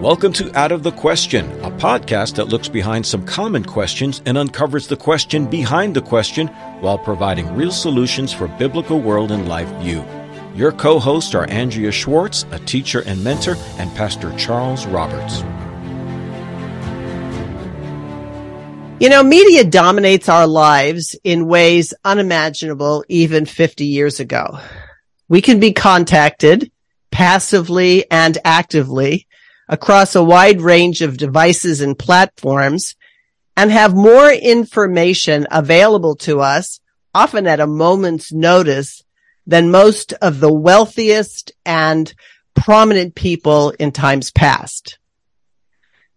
Welcome to Out of the Question, a podcast that looks behind some common questions and uncovers the question behind the question while providing real solutions for biblical world and life view. Your co-hosts are Andrea Schwartz, a teacher and mentor, and Pastor Charles Roberts. You know, media dominates our lives in ways unimaginable even 50 years ago. We can be contacted passively and actively across a wide range of devices and platforms and have more information available to us, often at a moment's notice, than most of the wealthiest and prominent people in times past.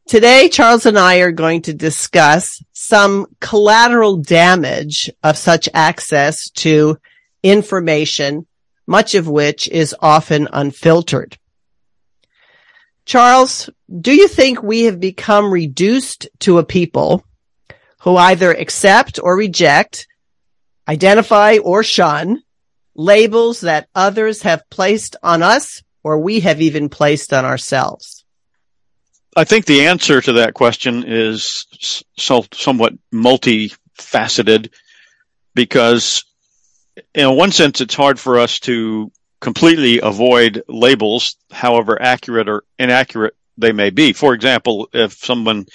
Today, Charles and I are going to discuss some collateral damage of such access to information, much of which is often unfiltered. Charles, do you think we have become reduced to a people who either accept or reject, identify or shun labels that others have placed on us or we have even placed on ourselves? I think the answer to that question is so, somewhat multifaceted because in one sense it's hard for us to completely avoid labels, however accurate or inaccurate they may be. For example, if someone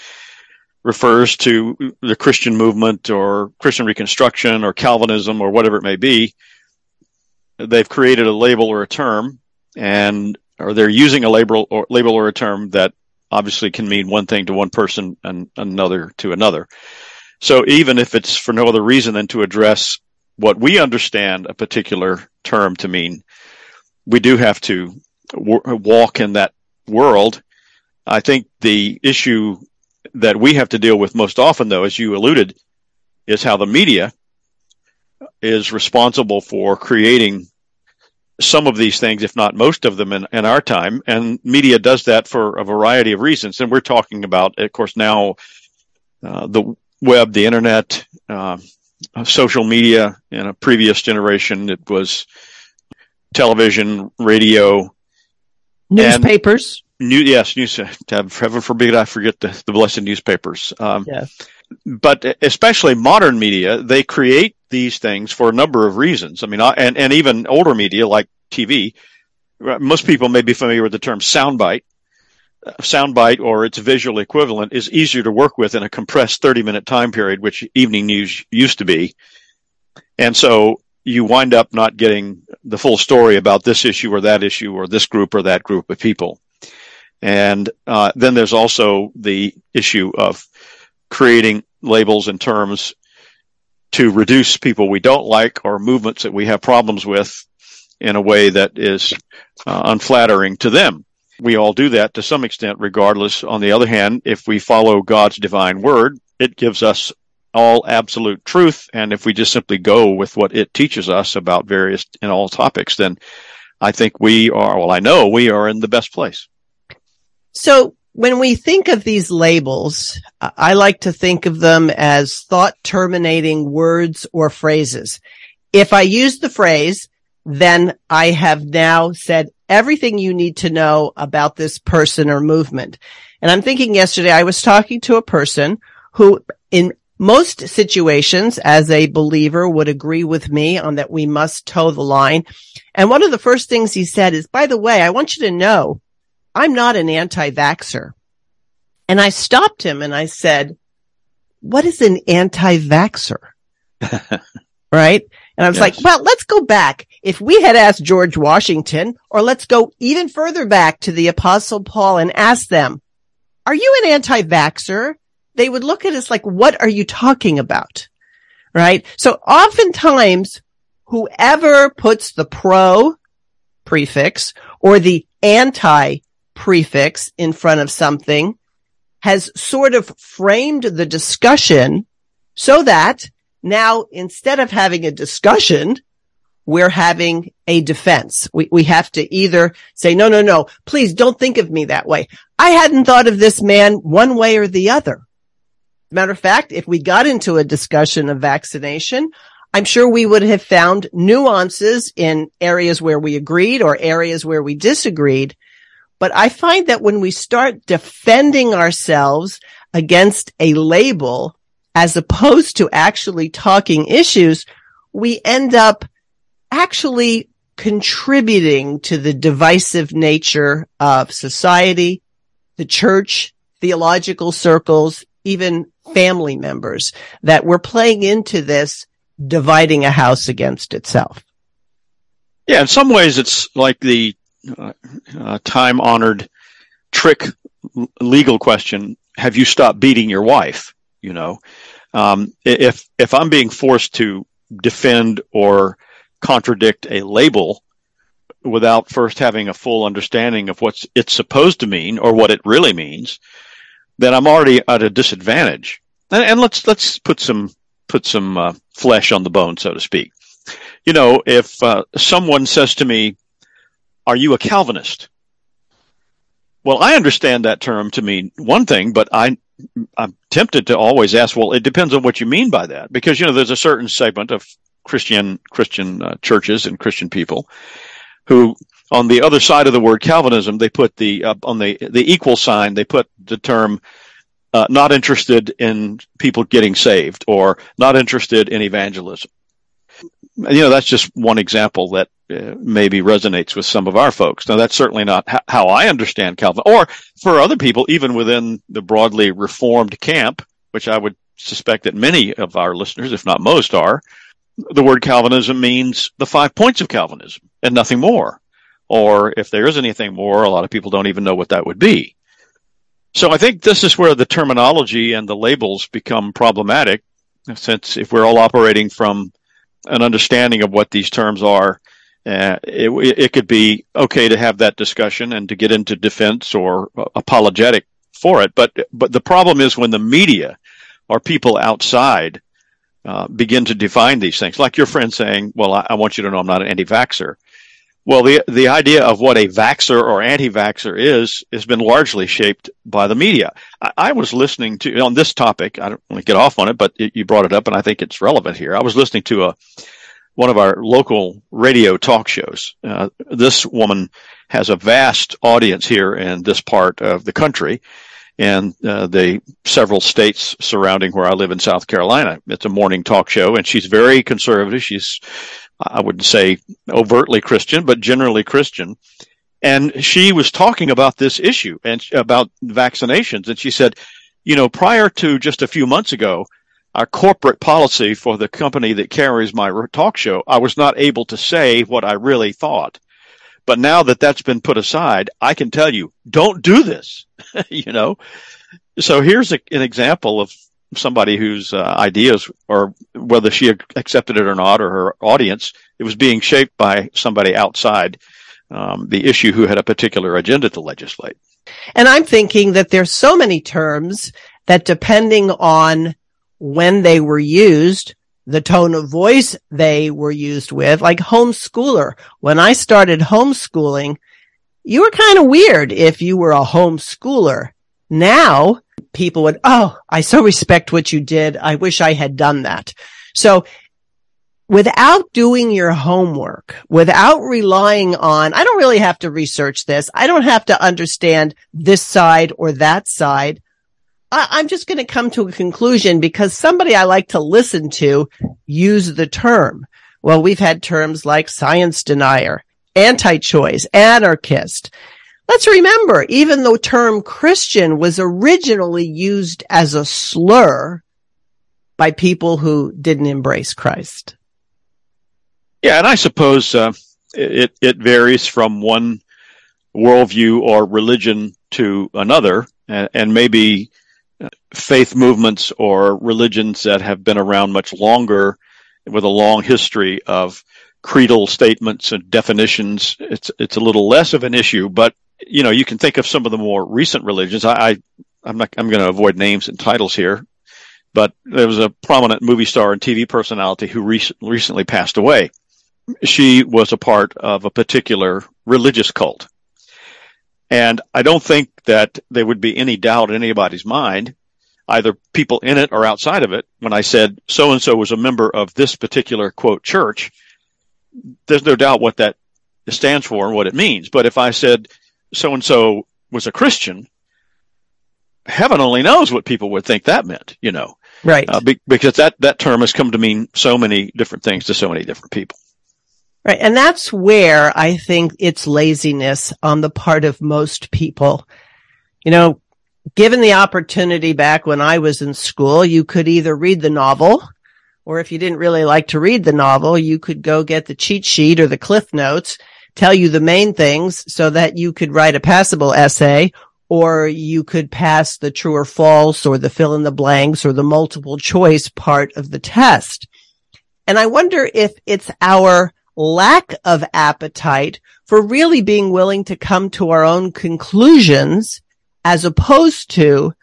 refers to the Christian movement or Christian Reconstruction or Calvinism or whatever it may be, they've created a label or a term and or they're using a label or label or a term that obviously can mean one thing to one person and another to another. So even if it's for no other reason than to address what we understand a particular term to mean, we do have to w- walk in that world. I think the issue that we have to deal with most often, though, as you alluded, is how the media is responsible for creating some of these things, if not most of them in, in our time. And media does that for a variety of reasons. And we're talking about, of course, now uh, the web, the internet, uh, social media. In a previous generation, it was television, radio, newspapers. New, yes, news. Heaven forbid I forget the, the blessed newspapers. Um, yes. But especially modern media, they create these things for a number of reasons. I mean, and, and even older media like TV, most people may be familiar with the term soundbite. Soundbite or its visual equivalent is easier to work with in a compressed 30 minute time period, which evening news used to be. And so you wind up not getting the full story about this issue or that issue or this group or that group of people. And uh, then there's also the issue of creating labels and terms to reduce people we don't like or movements that we have problems with in a way that is uh, unflattering to them. We all do that to some extent, regardless. On the other hand, if we follow God's divine word, it gives us all absolute truth. And if we just simply go with what it teaches us about various and all topics, then I think we are, well, I know we are in the best place. So when we think of these labels, I like to think of them as thought terminating words or phrases. If I use the phrase, then I have now said everything you need to know about this person or movement. And I'm thinking yesterday I was talking to a person who in most situations as a believer would agree with me on that we must toe the line. And one of the first things he said is, by the way, I want you to know I'm not an anti-vaxxer. And I stopped him and I said, what is an anti-vaxxer? right? And I was yes. like, well, let's go back. If we had asked George Washington, or let's go even further back to the apostle Paul and ask them, are you an anti-vaxxer? They would look at us like, what are you talking about? Right? So oftentimes whoever puts the pro prefix or the anti prefix in front of something has sort of framed the discussion so that now instead of having a discussion, we're having a defense. We, we have to either say, no, no, no, please don't think of me that way. I hadn't thought of this man one way or the other. Matter of fact, if we got into a discussion of vaccination, I'm sure we would have found nuances in areas where we agreed or areas where we disagreed. But I find that when we start defending ourselves against a label, as opposed to actually talking issues, we end up actually contributing to the divisive nature of society, the church, theological circles, even family members that we're playing into this dividing a house against itself. Yeah, in some ways it's like the uh, uh, time honored trick legal question. Have you stopped beating your wife? You know, um, if, if I'm being forced to defend or contradict a label without first having a full understanding of what it's supposed to mean or what it really means, then I'm already at a disadvantage. And, and let's let's put some put some uh, flesh on the bone, so to speak. You know, if uh, someone says to me, "Are you a Calvinist?" Well, I understand that term to mean one thing, but I I'm tempted to always ask, well, it depends on what you mean by that, because you know there's a certain segment of Christian Christian uh, churches and Christian people who, on the other side of the word Calvinism, they put the uh, on the the equal sign, they put the term uh, not interested in people getting saved or not interested in evangelism. You know, that's just one example that uh, maybe resonates with some of our folks. Now, that's certainly not how I understand Calvin, or for other people, even within the broadly reformed camp, which I would suspect that many of our listeners, if not most, are. The word Calvinism means the five points of Calvinism and nothing more. Or if there is anything more, a lot of people don't even know what that would be. So I think this is where the terminology and the labels become problematic, since if we're all operating from an understanding of what these terms are, uh, it, it could be okay to have that discussion and to get into defense or apologetic for it. But but the problem is when the media or people outside uh, begin to define these things, like your friend saying, "Well, I, I want you to know I'm not an anti-vaxer." Well, the the idea of what a vaxer or anti-vaxer is has been largely shaped by the media. I, I was listening to on this topic. I don't want to get off on it, but it, you brought it up, and I think it's relevant here. I was listening to a one of our local radio talk shows. Uh, this woman has a vast audience here in this part of the country and uh, the several states surrounding where I live in South Carolina. It's a morning talk show, and she's very conservative. She's I wouldn't say overtly Christian, but generally Christian. And she was talking about this issue and about vaccinations. And she said, you know, prior to just a few months ago, our corporate policy for the company that carries my talk show, I was not able to say what I really thought. But now that that's been put aside, I can tell you, don't do this, you know? So here's a, an example of somebody whose uh, ideas, or whether she accepted it or not, or her audience, it was being shaped by somebody outside um, the issue who had a particular agenda to legislate. And I'm thinking that there's so many terms that depending on when they were used, the tone of voice they were used with, like homeschooler. When I started homeschooling, you were kind of weird if you were a homeschooler. Now people would, oh, I so respect what you did. I wish I had done that. So without doing your homework, without relying on, I don't really have to research this. I don't have to understand this side or that side. I, am just going to come to a conclusion because somebody I like to listen to used the term. Well, we've had terms like science denier, anti-choice, anarchist. Let's remember, even the term Christian was originally used as a slur by people who didn't embrace Christ. Yeah, and I suppose uh, it it varies from one worldview or religion to another, and, and maybe faith movements or religions that have been around much longer with a long history of creedal statements and definitions. It's it's a little less of an issue, but you know, you can think of some of the more recent religions. I, I I'm not, I'm going to avoid names and titles here, but there was a prominent movie star and TV personality who rec- recently passed away. She was a part of a particular religious cult. And I don't think that there would be any doubt in anybody's mind, either people in it or outside of it, when I said so and so was a member of this particular quote church. There's no doubt what that stands for and what it means. But if I said so and so was a Christian, heaven only knows what people would think that meant, you know. Right. Uh, be, because that, that term has come to mean so many different things to so many different people. Right. And that's where I think it's laziness on the part of most people. You know, given the opportunity back when I was in school, you could either read the novel or if you didn't really like to read the novel, you could go get the cheat sheet or the cliff notes, tell you the main things so that you could write a passable essay or you could pass the true or false or the fill in the blanks or the multiple choice part of the test. And I wonder if it's our lack of appetite for really being willing to come to our own conclusions as opposed to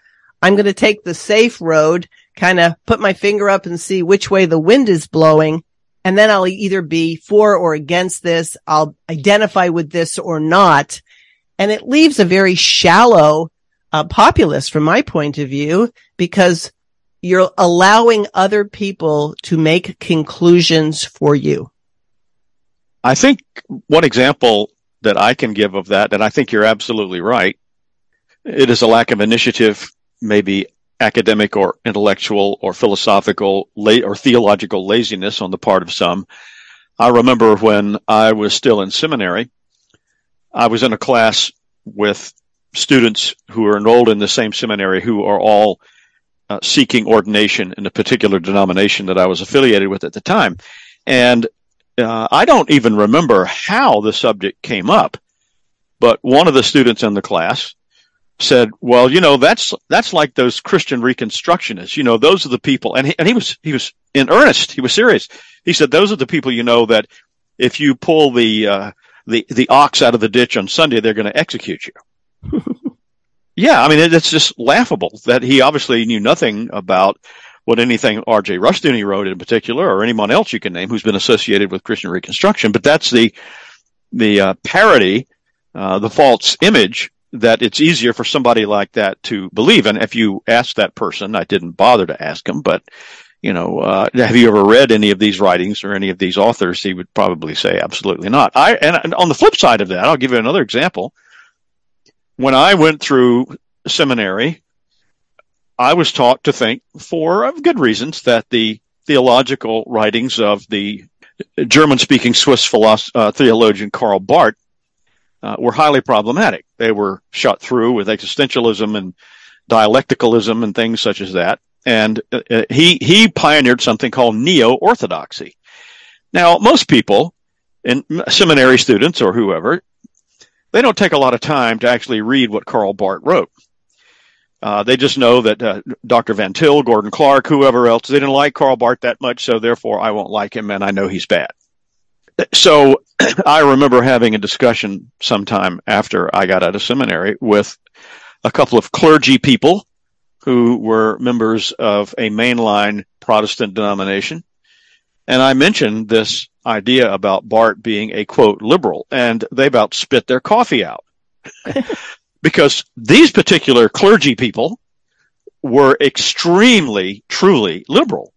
I'm going to take the safe road kind of put my finger up and see which way the wind is blowing. And then I'll either be for or against this. I'll identify with this or not. And it leaves a very shallow uh, populace from my point of view because you're allowing other people to make conclusions for you. I think one example that I can give of that, and I think you're absolutely right, it is a lack of initiative, maybe academic or intellectual or philosophical or theological laziness on the part of some. I remember when I was still in seminary, I was in a class with students who are enrolled in the same seminary who are all uh, seeking ordination in a particular denomination that I was affiliated with at the time. And uh, I don't even remember how the subject came up, but one of the students in the class said, "Well, you know, that's that's like those Christian Reconstructionists. You know, those are the people." And he, and he was he was in earnest. He was serious. He said, "Those are the people you know that if you pull the uh, the the ox out of the ditch on Sunday, they're going to execute you." yeah, I mean, it, it's just laughable that he obviously knew nothing about what anything R.J. Rushdoony wrote in particular, or anyone else you can name who's been associated with Christian Reconstruction. But that's the the uh, parody, uh, the false image that it's easier for somebody like that to believe. And if you ask that person, I didn't bother to ask him, but you know, uh, have you ever read any of these writings or any of these authors? He would probably say absolutely not. I, and, and on the flip side of that, I'll give you another example. When I went through seminary, I was taught to think for good reasons that the theological writings of the German speaking Swiss uh, theologian Karl Barth uh, were highly problematic. They were shot through with existentialism and dialecticalism and things such as that. And uh, uh he he pioneered something called neo-orthodoxy. Now, most people, and seminary students or whoever, they don't take a lot of time to actually read what Karl Barth wrote. Uh, they just know that uh, Dr. Van Til, Gordon Clark, whoever else, they didn't like Karl Barth that much, so therefore I won't like him, and I know he's bad so I remember having a discussion sometime after I got out of seminary with a couple of clergy people who were members of a mainline Protestant denomination. And I mentioned this idea about Barth being a quote liberal and they about spit their coffee out because these particular clergy people were extremely, truly liberal.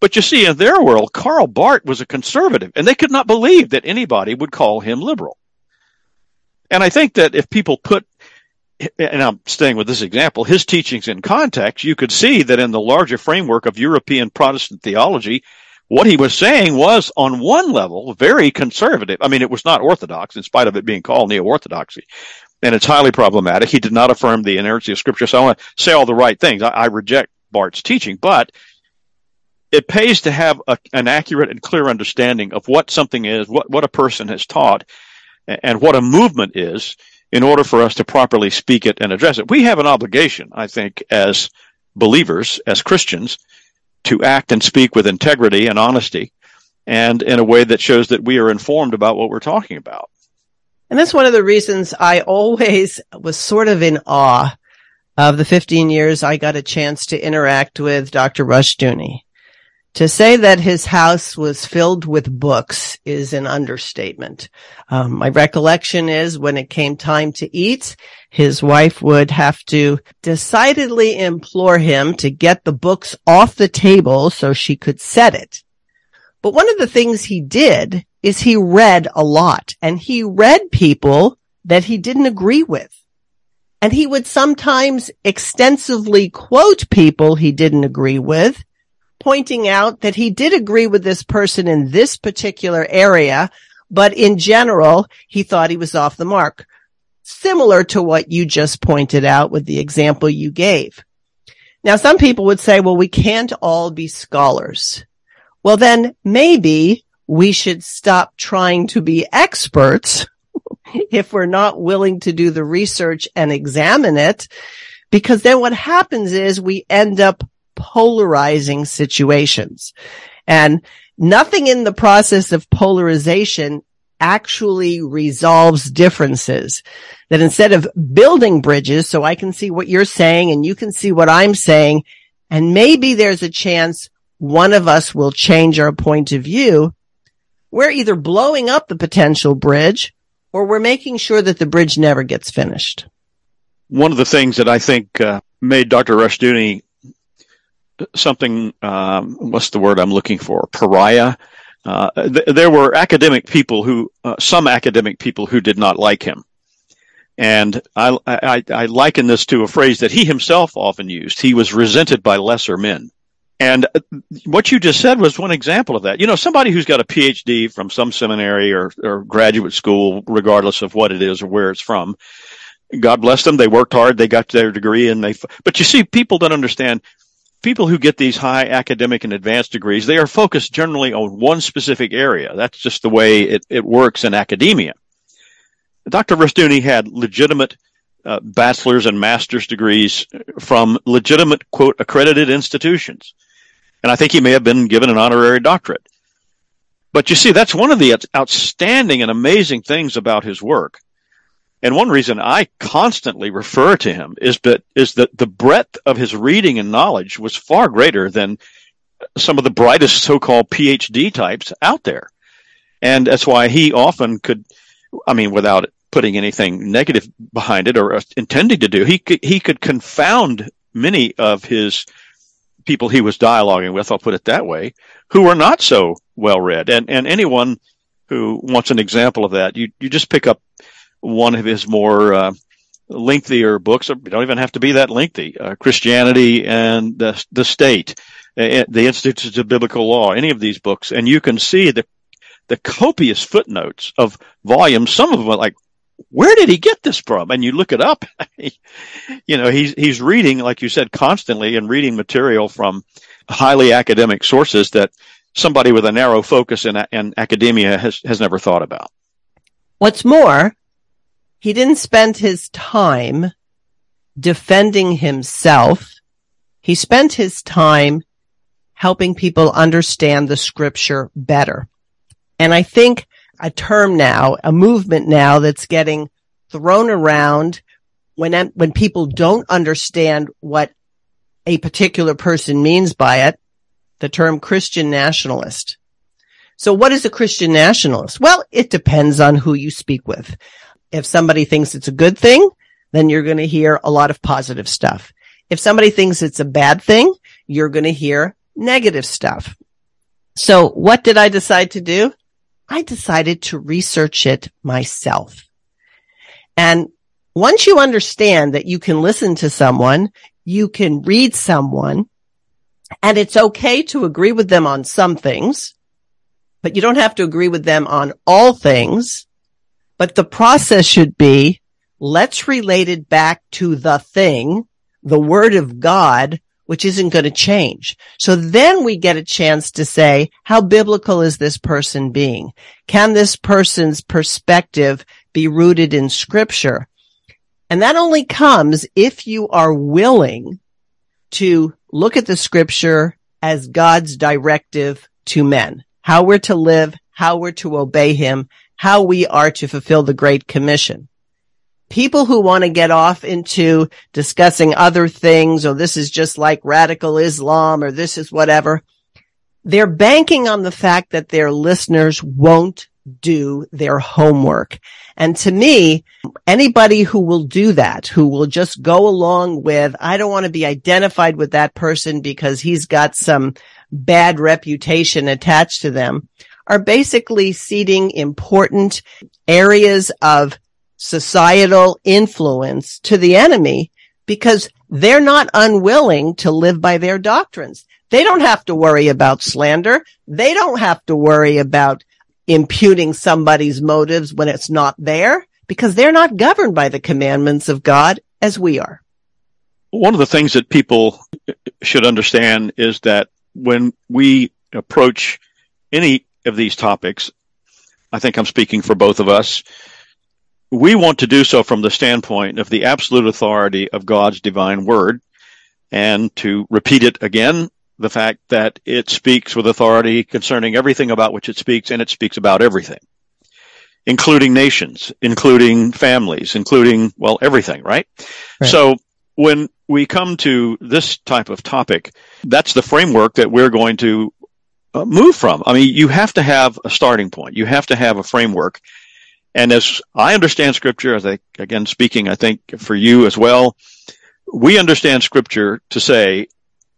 But you see, in their world, Karl Barth was a conservative, and they could not believe that anybody would call him liberal. And I think that if people put, and I'm staying with this example, his teachings in context, you could see that in the larger framework of European Protestant theology, what he was saying was on one level very conservative. I mean, it was not orthodox in spite of it being called neo-orthodoxy. And it's highly problematic. He did not affirm the inerrancy of scripture. So I want to say all the right things. I, I reject Barth's teaching, but it pays to have a, an accurate and clear understanding of what something is, what, what a person has taught, and what a movement is in order for us to properly speak it and address it. We have an obligation, I think, as believers, as Christians, to act and speak with integrity and honesty and in a way that shows that we are informed about what we're talking about. And that's one of the reasons I always was sort of in awe of the 15 years I got a chance to interact with Dr. Rushdoony. To say that his house was filled with books is an understatement. Um, my recollection is when it came time to eat, his wife would have to decidedly implore him to get the books off the table so she could set it. But one of the things he did is he read a lot and he read people that he didn't agree with. And he would sometimes extensively quote people he didn't agree with, pointing out that he did agree with this person in this particular area, but in general, he thought he was off the mark. Similar to what you just pointed out with the example you gave. Now, some people would say, well, we can't all be scholars. Well, then maybe we should stop trying to be experts if we're not willing to do the research and examine it. Because then what happens is we end up polarizing situations and nothing in the process of polarization actually resolves differences. That instead of building bridges so I can see what you're saying and you can see what I'm saying, and maybe there's a chance one of us will change our point of view, we're either blowing up the potential bridge or we're making sure that the bridge never gets finished. One of the things that I think uh, made Dr. Rushdoony something, um, what's the word I'm looking for? Pariah. Uh, th- there were academic people who, uh, some academic people who did not like him. And I, I, I liken this to a phrase that he himself often used. He was resented by lesser men. And what you just said was one example of that. You know, somebody who's got a PhD from some seminary or, or graduate school, regardless of what it is or where it's from, God bless them. They worked hard. They got their degree and they, but you see, people don't understand. People who get these high academic and advanced degrees, they are focused generally on one specific area. That's just the way it, it works in academia. Dr. Rushdoony had legitimate uh, bachelor's and master's degrees from legitimate, quote, accredited institutions. And I think he may have been given an honorary doctorate. But you see, that's one of the outstanding and amazing things about his work. And one reason I constantly refer to him is that is that the breadth of his reading and knowledge was far greater than some of the brightest so-called PhD types out there. And that's why he often could, I mean, without putting anything negative behind it or intending to do. He could, he could confound many of his people he was dialoguing with, I'll put it that way, who were not so well read. And, and anyone who wants an example of that, you, you just pick up one of his more, uh, lengthier books. They don't even have to be that lengthy. Uh, Christianity and the, the state, uh, the Institutes of Biblical Law, any of these books. And you can see the, the copious footnotes of volumes. Some of them are like where did he get this from? And you look it up. you know, he's he's reading, like you said, constantly and reading material from highly academic sources that somebody with a narrow focus in, in academia has, has never thought about. What's more, he didn't spend his time defending himself. He spent his time helping people understand the scripture better. And I think a term now, a movement now that's getting thrown around when, when people don't understand what a particular person means by it, the term Christian nationalist. So what is a Christian nationalist? Well, it depends on who you speak with. If somebody thinks it's a good thing, then you're going to hear a lot of positive stuff. If somebody thinks it's a bad thing, you're going to hear negative stuff. So what did I decide to do? I decided to research it myself. And once you understand that you can listen to someone, you can read someone, and it's okay to agree with them on some things, but you don't have to agree with them on all things. But the process should be, let's relate it back to the thing, the word of God, which isn't going to change. So then we get a chance to say, how biblical is this person being? Can this person's perspective be rooted in scripture? And that only comes if you are willing to look at the scripture as God's directive to men, how we're to live, how we're to obey him, how we are to fulfill the Great Commission people who want to get off into discussing other things, or this is just like radical Islam, or this is whatever, they're banking on the fact that their listeners won't do their homework. And to me, anybody who will do that, who will just go along with, I don't want to be identified with that person because he's got some bad reputation attached to them, are basically ceding important areas of societal influence to the enemy because they're not unwilling to live by their doctrines. They don't have to worry about slander. They don't have to worry about imputing somebody's motives when it's not there because they're not governed by the commandments of God as we are. One of the things that people should understand is that when we approach any of these topics, I think I'm speaking for both of us, we want to do so from the standpoint of the absolute authority of God's divine word. And to repeat it again, the fact that it speaks with authority concerning everything about which it speaks, and it speaks about everything, including nations, including families, including, well, everything, right? right? So when we come to this type of topic, that's the framework that we're going to uh, move from. I mean, you have to have a starting point. You have to have a framework. And as I understand scripture, I, again, speaking, I think for you as well, we understand scripture to say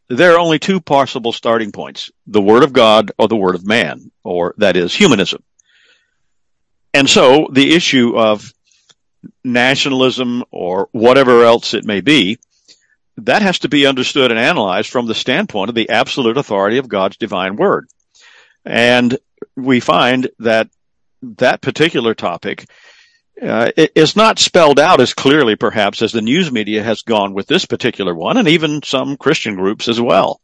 there are only two possible starting points, the word of God or the word of man, or that is humanism. And so the issue of nationalism or whatever else it may be, that has to be understood and analyzed from the standpoint of the absolute authority of God's divine word. And we find that that particular topic uh, is not spelled out as clearly, perhaps, as the news media has gone with this particular one, and even some Christian groups as well.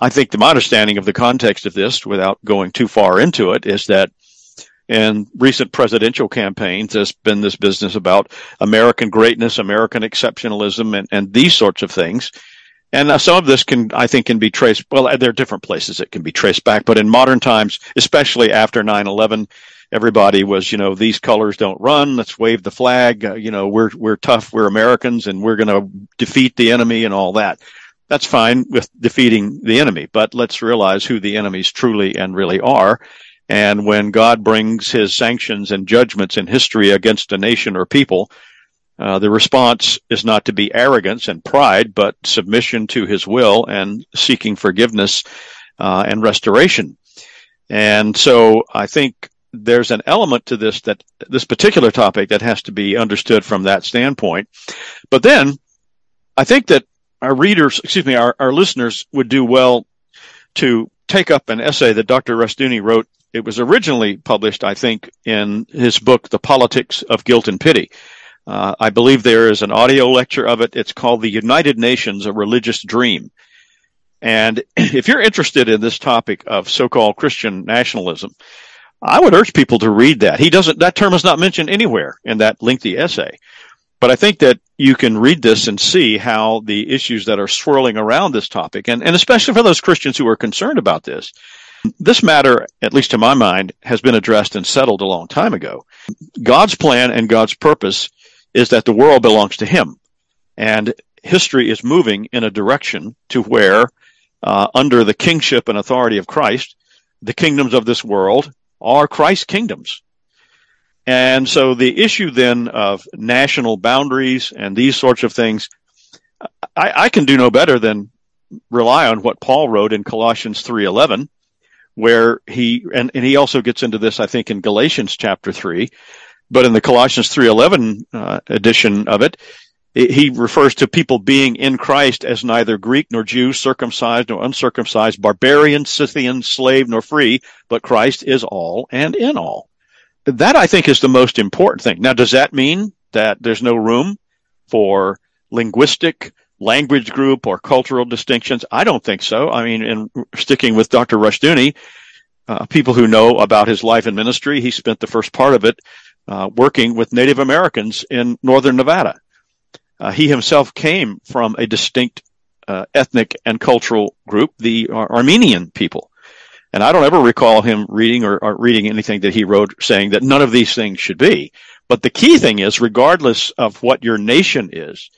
I think my understanding of the context of this, without going too far into it, is that in recent presidential campaigns, there's been this business about American greatness, American exceptionalism, and, and these sorts of things. And uh, some of this can, I think, can be traced. Well, there are different places it can be traced back, but in modern times, especially after 9/11, everybody was, you know, these colors don't run. Let's wave the flag. Uh, you know, we're we're tough. We're Americans, and we're going to defeat the enemy and all that. That's fine with defeating the enemy, but let's realize who the enemies truly and really are. And when God brings his sanctions and judgments in history against a nation or people, uh, the response is not to be arrogance and pride, but submission to his will and seeking forgiveness uh, and restoration. And so I think there's an element to this that this particular topic that has to be understood from that standpoint. But then I think that our readers, excuse me, our, our listeners would do well to take up an essay that Dr. Rushdoony wrote it was originally published, I think, in his book, The Politics of Guilt and Pity. Uh, I believe there is an audio lecture of it. It's called The United Nations, A Religious Dream. And if you're interested in this topic of so-called Christian nationalism, I would urge people to read that. He doesn't, that term is not mentioned anywhere in that lengthy essay. But I think that you can read this and see how the issues that are swirling around this topic, and, and especially for those Christians who are concerned about this, this matter, at least to my mind, has been addressed and settled a long time ago. God's plan and God's purpose is that the world belongs to Him. And history is moving in a direction to where, uh, under the kingship and authority of Christ, the kingdoms of this world are Christ's kingdoms. And so the issue then of national boundaries and these sorts of things, I, I can do no better than rely on what Paul wrote in Colossians 3:11 where he and, and he also gets into this, I think, in Galatians chapter three, but in the Colossians three eleven uh, edition of it, he refers to people being in Christ as neither Greek nor Jew, circumcised nor uncircumcised, barbarian, Scythian, slave nor free, but Christ is all and in all. That I think is the most important thing. Now, does that mean that there's no room for linguistic language group or cultural distinctions? I don't think so. I mean, in sticking with Dr. Rushdoony, uh, people who know about his life and ministry, he spent the first part of it uh, working with Native Americans in northern Nevada. Uh, he himself came from a distinct uh, ethnic and cultural group, the Armenian people. And I don't ever recall him reading or, or reading anything that he wrote saying that none of these things should be. But the key thing is, regardless of what your nation is,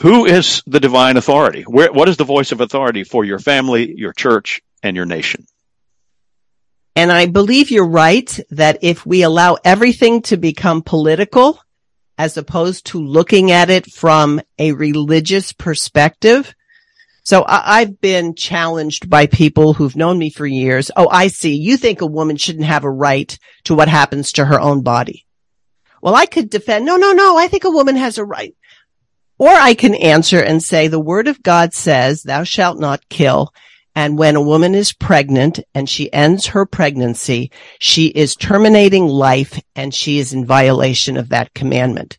who is the divine authority? Where, what is the voice of authority for your family, your church, and your nation? And I believe you're right that if we allow everything to become political, as opposed to looking at it from a religious perspective. So I, have been challenged by people who've known me for years. Oh, I see. You think a woman shouldn't have a right to what happens to her own body. Well, I could defend, no, no, no, I think a woman has a right. Or I can answer and say, the word of God says, thou shalt not kill. And when a woman is pregnant and she ends her pregnancy, she is terminating life and she is in violation of that commandment.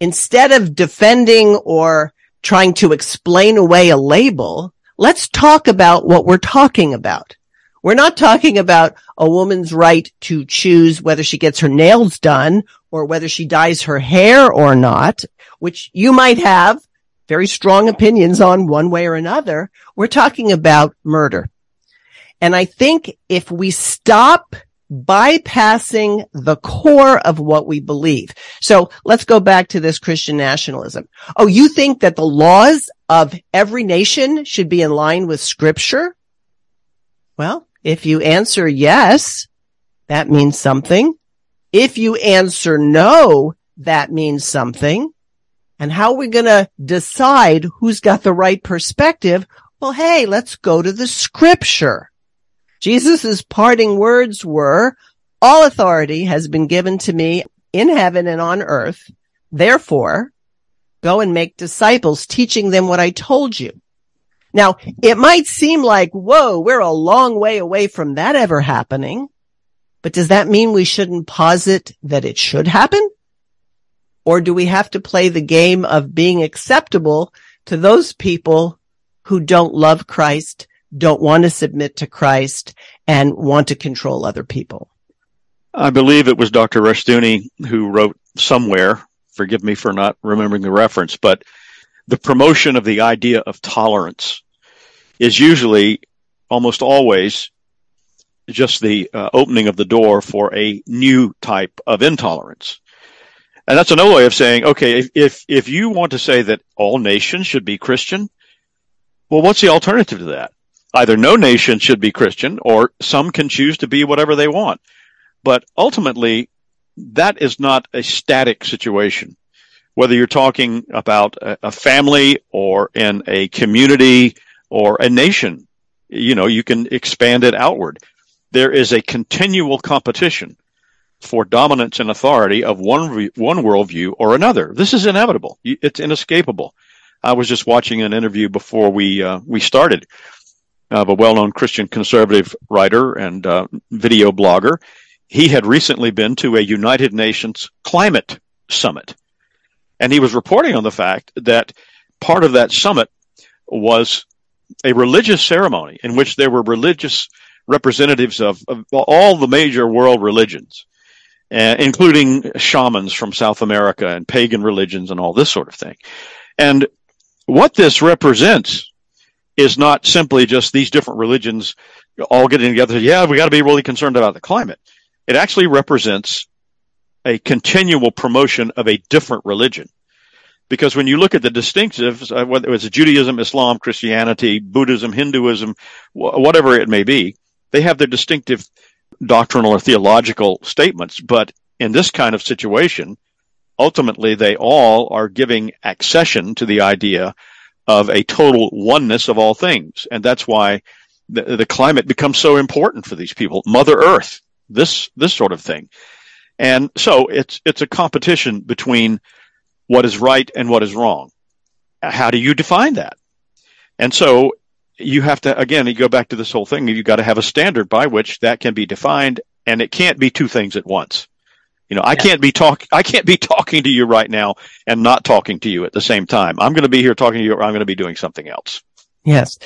Instead of defending or trying to explain away a label, let's talk about what we're talking about. We're not talking about a woman's right to choose whether she gets her nails done or whether she dyes her hair or not, which you might have very strong opinions on one way or another. We're talking about murder. And I think if we stop bypassing the core of what we believe. So let's go back to this Christian nationalism. Oh, you think that the laws of every nation should be in line with scripture? Well, if you answer yes, that means something. If you answer no, that means something. And how are we going to decide who's got the right perspective? Well, hey, let's go to the scripture. Jesus' parting words were, all authority has been given to me in heaven and on earth. Therefore, go and make disciples, teaching them what I told you. Now, it might seem like, whoa, we're a long way away from that ever happening. But does that mean we shouldn't posit that it should happen? Or do we have to play the game of being acceptable to those people who don't love Christ, don't want to submit to Christ, and want to control other people? I believe it was Dr. Rushdoony who wrote somewhere, forgive me for not remembering the reference, but the promotion of the idea of tolerance is usually almost always just the uh, opening of the door for a new type of intolerance. And that's another way of saying, okay, if, if, if you want to say that all nations should be Christian, well, what's the alternative to that? Either no nation should be Christian or some can choose to be whatever they want. But ultimately, that is not a static situation whether you're talking about a, family or in a community or a nation, you know, you can expand it outward. There is a continual competition for dominance and authority of one one worldview or another. This is inevitable. It's inescapable. I was just watching an interview before we uh, we started of a well-known Christian conservative writer and uh, video blogger. He had recently been to a United Nations climate summit and he was reporting on the fact that part of that summit was a religious ceremony in which there were religious representatives of, of all the major world religions, uh, including shamans from South America and pagan religions and all this sort of thing. And what this represents is not simply just these different religions all getting together. Yeah, we got to be really concerned about the climate. It actually represents a continual promotion of a different religion. Because when you look at the distinctives, uh, whether it's Judaism, Islam, Christianity, Buddhism, Hinduism, whatever it may be, they have their distinctive doctrinal or theological statements. But in this kind of situation, ultimately they all are giving accession to the idea of a total oneness of all things. And that's why the, the climate becomes so important for these people. Mother Earth, this, this sort of thing. And so it's, it's a competition between what is right and what is wrong. How do you define that? And so you have to, again, you go back to this whole thing. You've got to have a standard by which that can be defined and it can't be two things at once. You know, I yeah. can't be talk, I can't be talking to you right now and not talking to you at the same time. I'm going to be here talking to you or I'm going to be doing something else. Yes.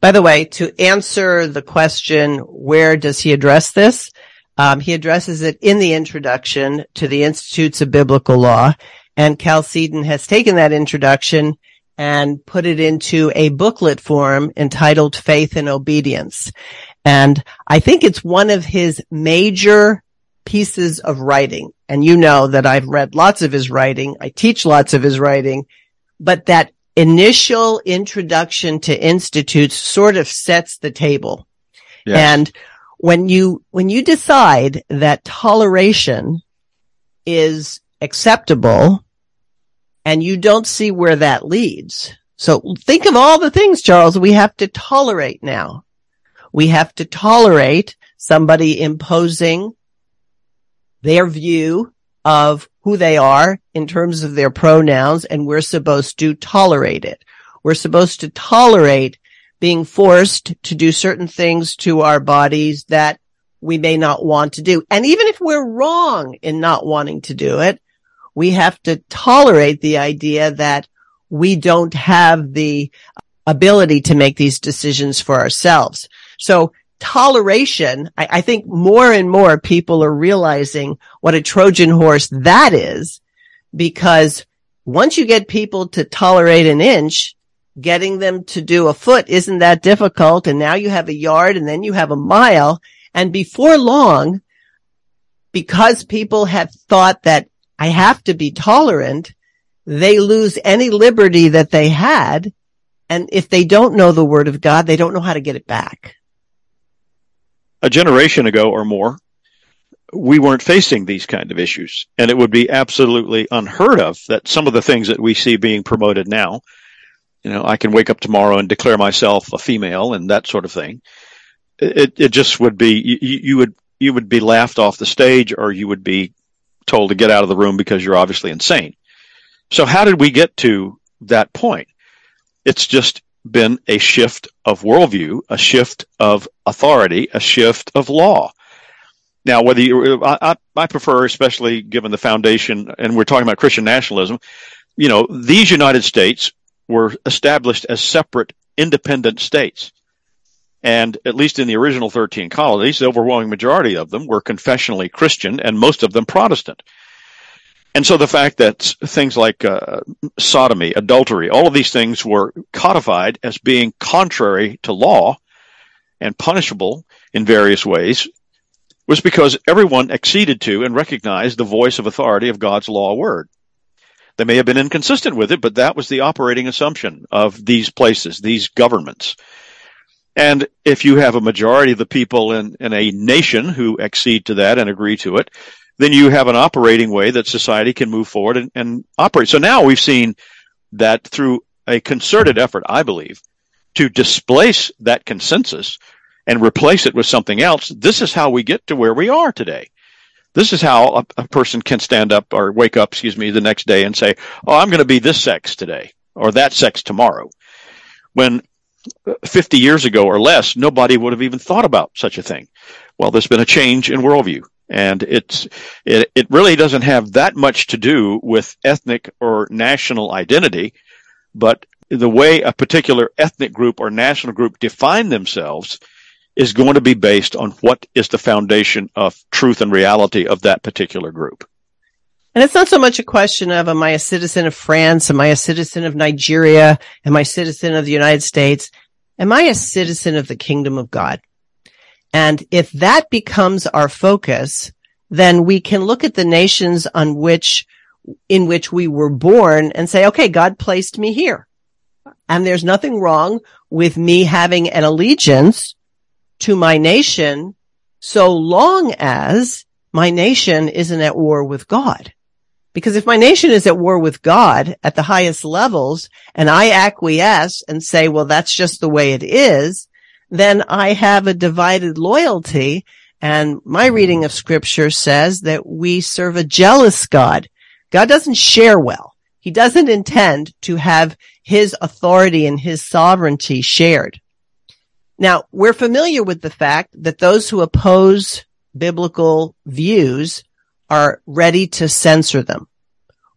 By the way, to answer the question, where does he address this? Um, he addresses it in the introduction to the Institutes of Biblical Law. And Chalcedon has taken that introduction and put it into a booklet form entitled Faith and Obedience. And I think it's one of his major pieces of writing. And you know that I've read lots of his writing. I teach lots of his writing, but that initial introduction to institutes sort of sets the table. Yes. And when you, when you decide that toleration is acceptable and you don't see where that leads. So think of all the things, Charles, we have to tolerate now. We have to tolerate somebody imposing their view of who they are in terms of their pronouns and we're supposed to tolerate it. We're supposed to tolerate being forced to do certain things to our bodies that we may not want to do. And even if we're wrong in not wanting to do it, we have to tolerate the idea that we don't have the ability to make these decisions for ourselves. So toleration, I, I, think more and more people are realizing what a Trojan horse that is because once you get people to tolerate an inch, getting them to do a foot isn't that difficult. And now you have a yard and then you have a mile. And before long, because people have thought that I have to be tolerant, they lose any liberty that they had. And if they don't know the word of God, they don't know how to get it back. A generation ago or more, we weren't facing these kind of issues. And it would be absolutely unheard of that some of the things that we see being promoted now, you know, I can wake up tomorrow and declare myself a female and that sort of thing. It, it just would be, you, you would, you would be laughed off the stage or you would be told to get out of the room because you're obviously insane. So how did we get to that point? It's just been a shift of worldview, a shift of authority, a shift of law. Now, whether you, I, I prefer, especially given the foundation, and we're talking about Christian nationalism, you know, these United States were established as separate, independent states. And at least in the original 13 colonies, the overwhelming majority of them were confessionally Christian and most of them Protestant. And so the fact that things like uh, sodomy, adultery, all of these things were codified as being contrary to law and punishable in various ways was because everyone acceded to and recognized the voice of authority of God's law word. They may have been inconsistent with it, but that was the operating assumption of these places, these governments. And if you have a majority of the people in, in a nation who accede to that and agree to it, then you have an operating way that society can move forward and, and operate. So now we've seen that through a concerted effort, I believe, to displace that consensus and replace it with something else. This is how we get to where we are today. This is how a, a person can stand up or wake up, excuse me, the next day and say, Oh, I'm going to be this sex today or that sex tomorrow. When 50 years ago or less, nobody would have even thought about such a thing. Well, there's been a change in worldview. And it's, it, it really doesn't have that much to do with ethnic or national identity, but the way a particular ethnic group or national group define themselves is going to be based on what is the foundation of truth and reality of that particular group. And it's not so much a question of, am I a citizen of France? Am I a citizen of Nigeria? Am I a citizen of the United States? Am I a citizen of the kingdom of God? And if that becomes our focus, then we can look at the nations on which, in which we were born and say, okay, God placed me here. And there's nothing wrong with me having an allegiance to my nation so long as my nation isn't at war with God. Because if my nation is at war with God at the highest levels and I acquiesce and say, well, that's just the way it is, then I have a divided loyalty. And my reading of scripture says that we serve a jealous God. God doesn't share well. He doesn't intend to have his authority and his sovereignty shared. Now, we're familiar with the fact that those who oppose biblical views are ready to censor them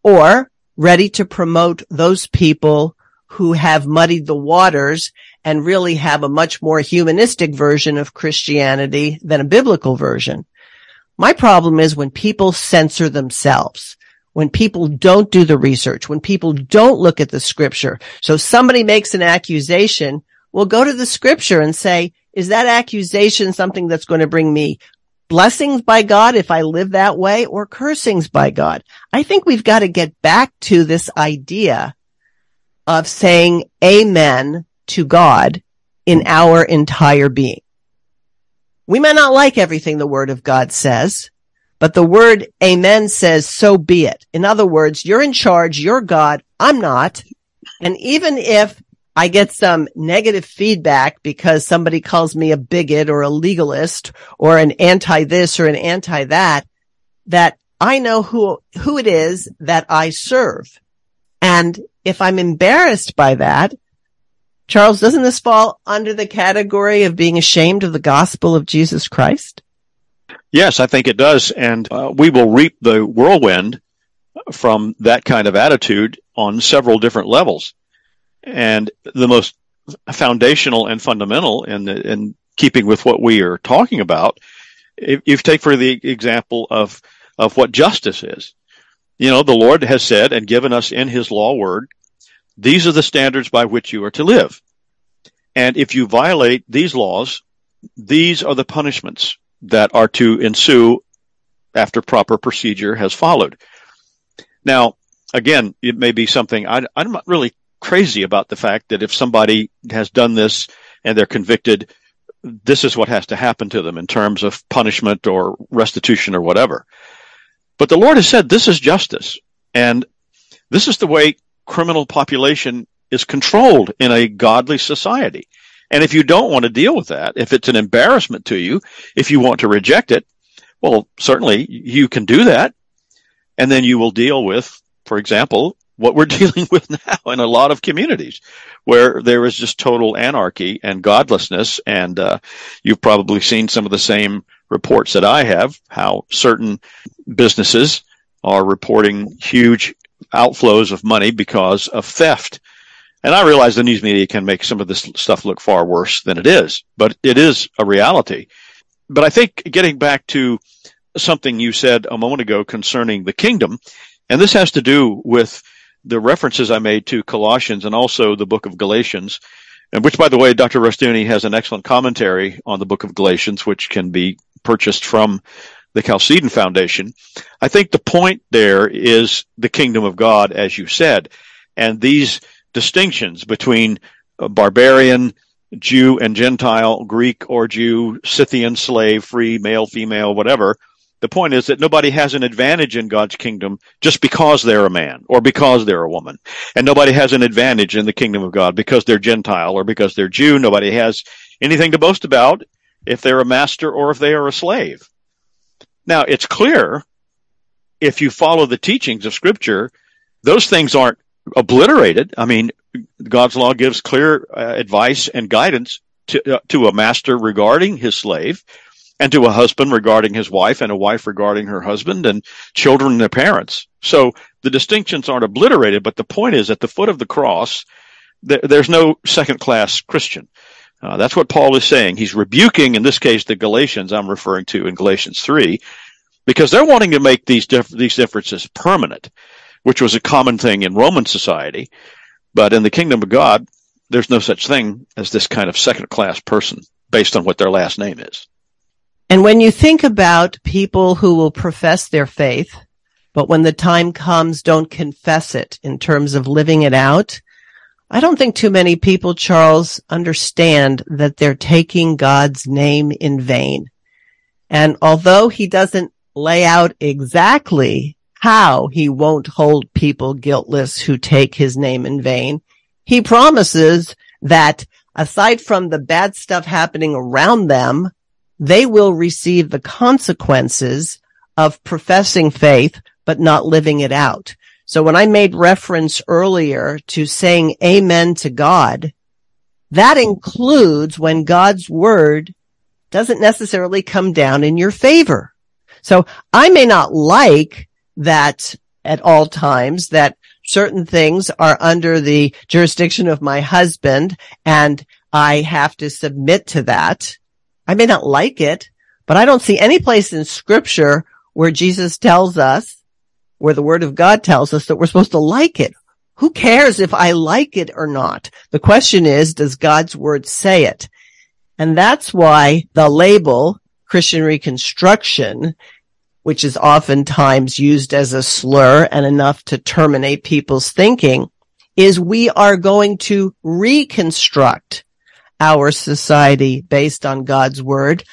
or ready to promote those people who have muddied the waters and really have a much more humanistic version of Christianity than a biblical version. My problem is when people censor themselves, when people don't do the research, when people don't look at the scripture. So somebody makes an accusation, we'll go to the scripture and say, is that accusation something that's going to bring me blessings by God if I live that way or cursings by God. I think we've got to get back to this idea of saying amen to God in our entire being. We may not like everything the word of God says, but the word amen says, so be it. In other words, you're in charge. You're God. I'm not. And even if I get some negative feedback because somebody calls me a bigot or a legalist or an anti this or an anti that, that I know who, who it is that I serve. And if I'm embarrassed by that, Charles, doesn't this fall under the category of being ashamed of the gospel of Jesus Christ? Yes, I think it does. And uh, we will reap the whirlwind from that kind of attitude on several different levels. And the most foundational and fundamental in, in keeping with what we are talking about, if you take for the example of, of what justice is. You know, the Lord has said and given us in his law word, these are the standards by which you are to live. And if you violate these laws, these are the punishments that are to ensue after proper procedure has followed. Now, again, it may be something I, am not really crazy about the fact that if somebody has done this and they're convicted, this is what has to happen to them in terms of punishment or restitution or whatever. But the Lord has said this is justice. And this is the way criminal population is controlled in a godly society. And if you don't want to deal with that, if it's an embarrassment to you, if you want to reject it, well, certainly you can do that. And then you will deal with, for example, what we're dealing with now in a lot of communities where there is just total anarchy and godlessness. And uh, you've probably seen some of the same reports that I have, how certain businesses are reporting huge outflows of money because of theft. And I realize the news media can make some of this stuff look far worse than it is, but it is a reality. But I think getting back to something you said a moment ago concerning the kingdom, and this has to do with the references I made to Colossians and also the book of Galatians, and which, by the way, Dr. Rushdoony has an excellent commentary on the book of Galatians, which can be purchased from the Chalcedon Foundation. I think the point there is the kingdom of God, as you said, and these distinctions between barbarian, Jew and Gentile, Greek or Jew, Scythian, slave, free, male, female, whatever, the point is that nobody has an advantage in God's kingdom just because they're a man or because they're a woman. And nobody has an advantage in the kingdom of God because they're Gentile or because they're Jew. Nobody has anything to boast about if they're a master or if they are a slave. Now, it's clear if you follow the teachings of scripture, those things aren't obliterated. I mean, God's law gives clear uh, advice and guidance to, uh, to a master regarding his slave and to a husband regarding his wife and a wife regarding her husband and children and their parents. So the distinctions aren't obliterated, but the point is at the foot of the cross, th- there's no second class Christian. Uh, that's what Paul is saying. He's rebuking, in this case, the Galatians I'm referring to in Galatians 3, because they're wanting to make these, dif- these differences permanent, which was a common thing in Roman society. But in the kingdom of God, there's no such thing as this kind of second class person based on what their last name is. And when you think about people who will profess their faith, but when the time comes, don't confess it in terms of living it out, I don't think too many people, Charles, understand that they're taking God's name in vain. And although he doesn't lay out exactly how he won't hold people guiltless who take his name in vain, he promises that aside from the bad stuff happening around them, they will receive the consequences of professing faith, but not living it out. So when I made reference earlier to saying amen to God, that includes when God's word doesn't necessarily come down in your favor. So I may not like that at all times that certain things are under the jurisdiction of my husband and I have to submit to that. I may not like it, but I don't see any place in scripture where Jesus tells us, where the word of God tells us that we're supposed to like it. Who cares if I like it or not? The question is, does God's word say it? And that's why the label Christian Reconstruction, which is oftentimes used as a slur and enough to terminate people's thinking, is we are going to reconstruct our society based on God's word.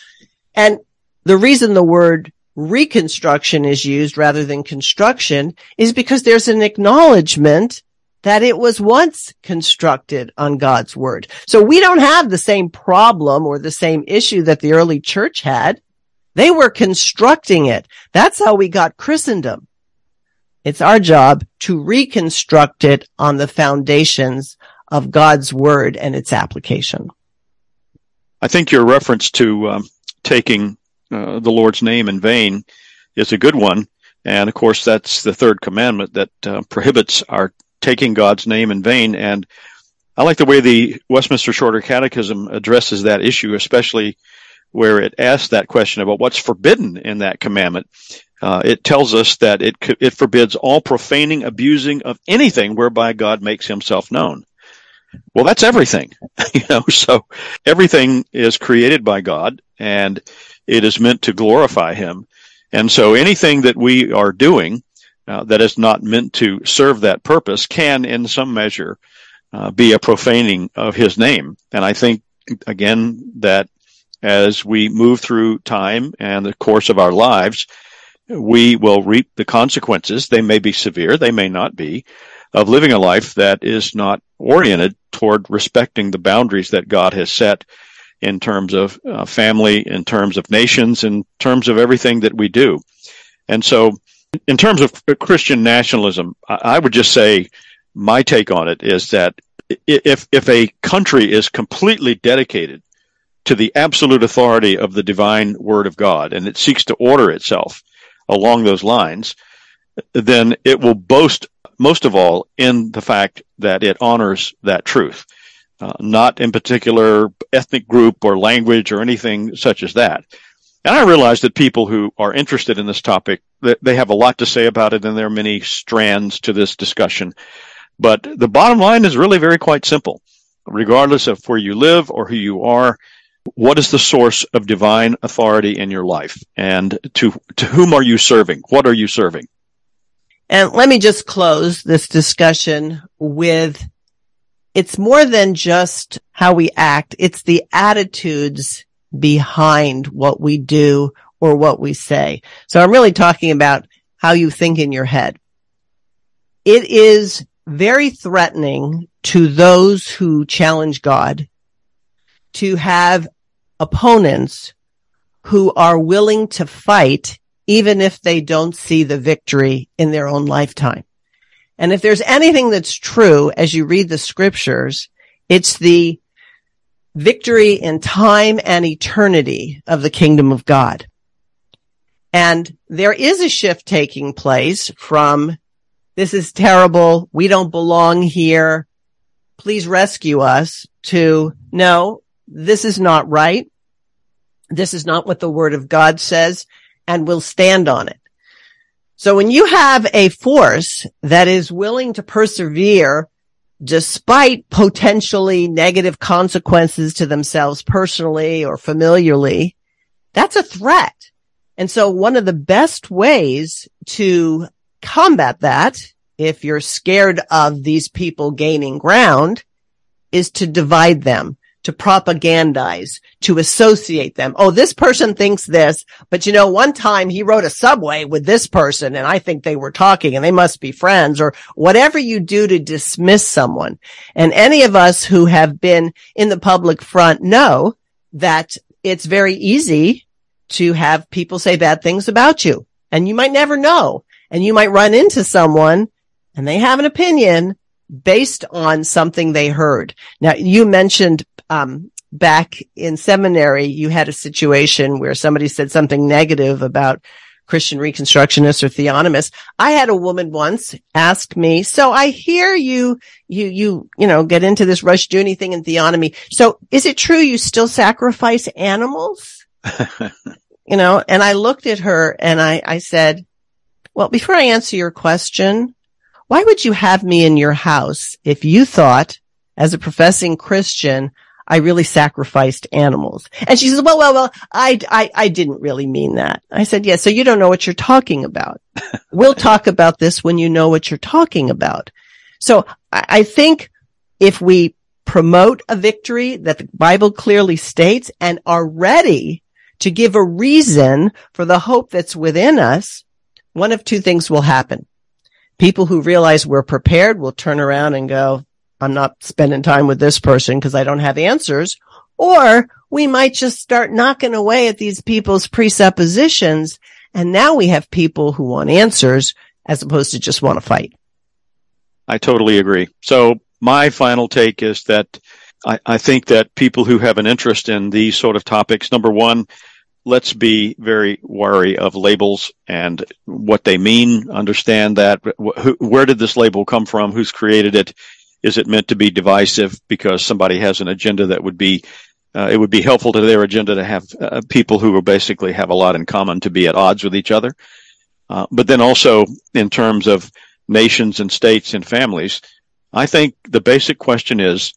And the reason the word reconstruction is used rather than construction is because there's an acknowledgement that it was once constructed on God's word. So we don't have the same problem or the same issue that the early church had. They were constructing it. That's how we got Christendom. It's our job to reconstruct it on the foundations of God's word and its application. I think your reference to um, taking uh, the Lord's name in vain is a good one. And of course, that's the third commandment that uh, prohibits our taking God's name in vain. And I like the way the Westminster Shorter Catechism addresses that issue, especially where it asks that question about what's forbidden in that commandment. Uh, it tells us that it it forbids all profaning, abusing of anything whereby God makes Himself known. Well, that's everything, you know. So everything is created by God, and it is meant to glorify Him. And so anything that we are doing uh, that is not meant to serve that purpose can, in some measure, uh, be a profaning of His name. And I think again that as we move through time and the course of our lives, we will reap the consequences. They may be severe, they may not be, of living a life that is not oriented toward respecting the boundaries that God has set in terms of uh, family, in terms of nations, in terms of everything that we do. And so, in terms of Christian nationalism, I, I would just say my take on it is that if if a country is completely dedicated to the absolute authority of the divine word of God and it seeks to order itself along those lines, then it will boast most of all in the fact that it honors that truth, uh, not in particular ethnic group or language or anything such as that. And I realize that people who are interested in this topic, they have a lot to say about it and there are many strands to this discussion. But the bottom line is really very quite simple. Regardless of where you live or who you are, what is the source of divine authority in your life? And to, to whom are you serving? What are you serving? And let me just close this discussion with it's more than just how we act. It's the attitudes behind what we do or what we say. So I'm really talking about how you think in your head. It is very threatening to those who challenge God to have opponents who are willing to fight even if they don't see the victory in their own lifetime. And if there's anything that's true as you read the scriptures, it's the victory in time and eternity of the kingdom of God. And there is a shift taking place from this is terrible. We don't belong here. Please rescue us to no, this is not right. This is not what the word of God says and we'll stand on it. So when you have a force that is willing to persevere despite potentially negative consequences to themselves personally or familiarly, that's a threat. And so one of the best ways to combat that, if you're scared of these people gaining ground, is to divide them to propagandize, to associate them. Oh, this person thinks this, but you know, one time he rode a subway with this person and I think they were talking and they must be friends or whatever you do to dismiss someone. And any of us who have been in the public front know that it's very easy to have people say bad things about you and you might never know and you might run into someone and they have an opinion based on something they heard. Now, you mentioned um, back in seminary, you had a situation where somebody said something negative about Christian Reconstructionists or Theonomists. I had a woman once ask me, so I hear you, you, you, you know, get into this Rush Rushdoony thing in theonomy. So is it true you still sacrifice animals? you know, and I looked at her and I, I said, well, before I answer your question, why would you have me in your house if you thought as a professing Christian, I really sacrificed animals. And she says, well, well, well, I, I, I didn't really mean that. I said, yeah, so you don't know what you're talking about. we'll talk about this when you know what you're talking about. So I, I think if we promote a victory that the Bible clearly states and are ready to give a reason for the hope that's within us, one of two things will happen. People who realize we're prepared will turn around and go, I'm not spending time with this person because I don't have answers. Or we might just start knocking away at these people's presuppositions. And now we have people who want answers as opposed to just want to fight. I totally agree. So my final take is that I, I, think that people who have an interest in these sort of topics, number one, let's be very wary of labels and what they mean. Understand that where did this label come from? Who's created it? Is it meant to be divisive because somebody has an agenda that would be uh, it would be helpful to their agenda to have uh, people who basically have a lot in common to be at odds with each other. Uh, but then also in terms of nations and states and families, I think the basic question is,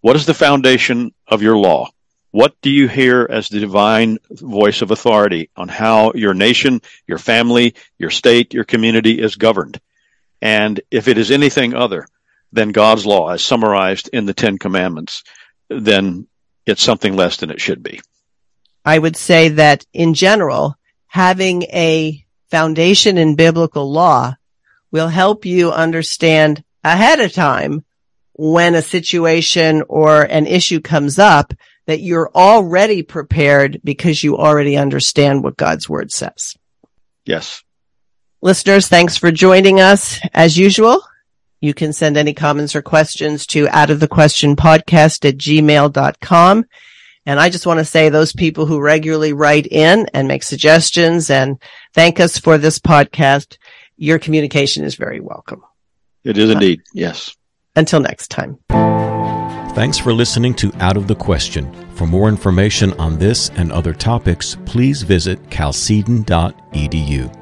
what is the foundation of your law? What do you hear as the divine voice of authority on how your nation, your family, your state, your community is governed? And if it is anything other than God's law as summarized in the Ten Commandments, then it's something less than it should be. I would say that in general, having a foundation in biblical law will help you understand ahead of time when a situation or an issue comes up that you're already prepared because you already understand what God's word says. Yes. Listeners, thanks for joining us. As usual, you can send any comments or questions to out of the question podcast at gmail.com. And I just want to say those people who regularly write in and make suggestions and thank us for this podcast, your communication is very welcome. It is indeed. Yes. Until next time. Thanks for listening to Out of the Question. For more information on this and other topics, please visit chalcedon.edu.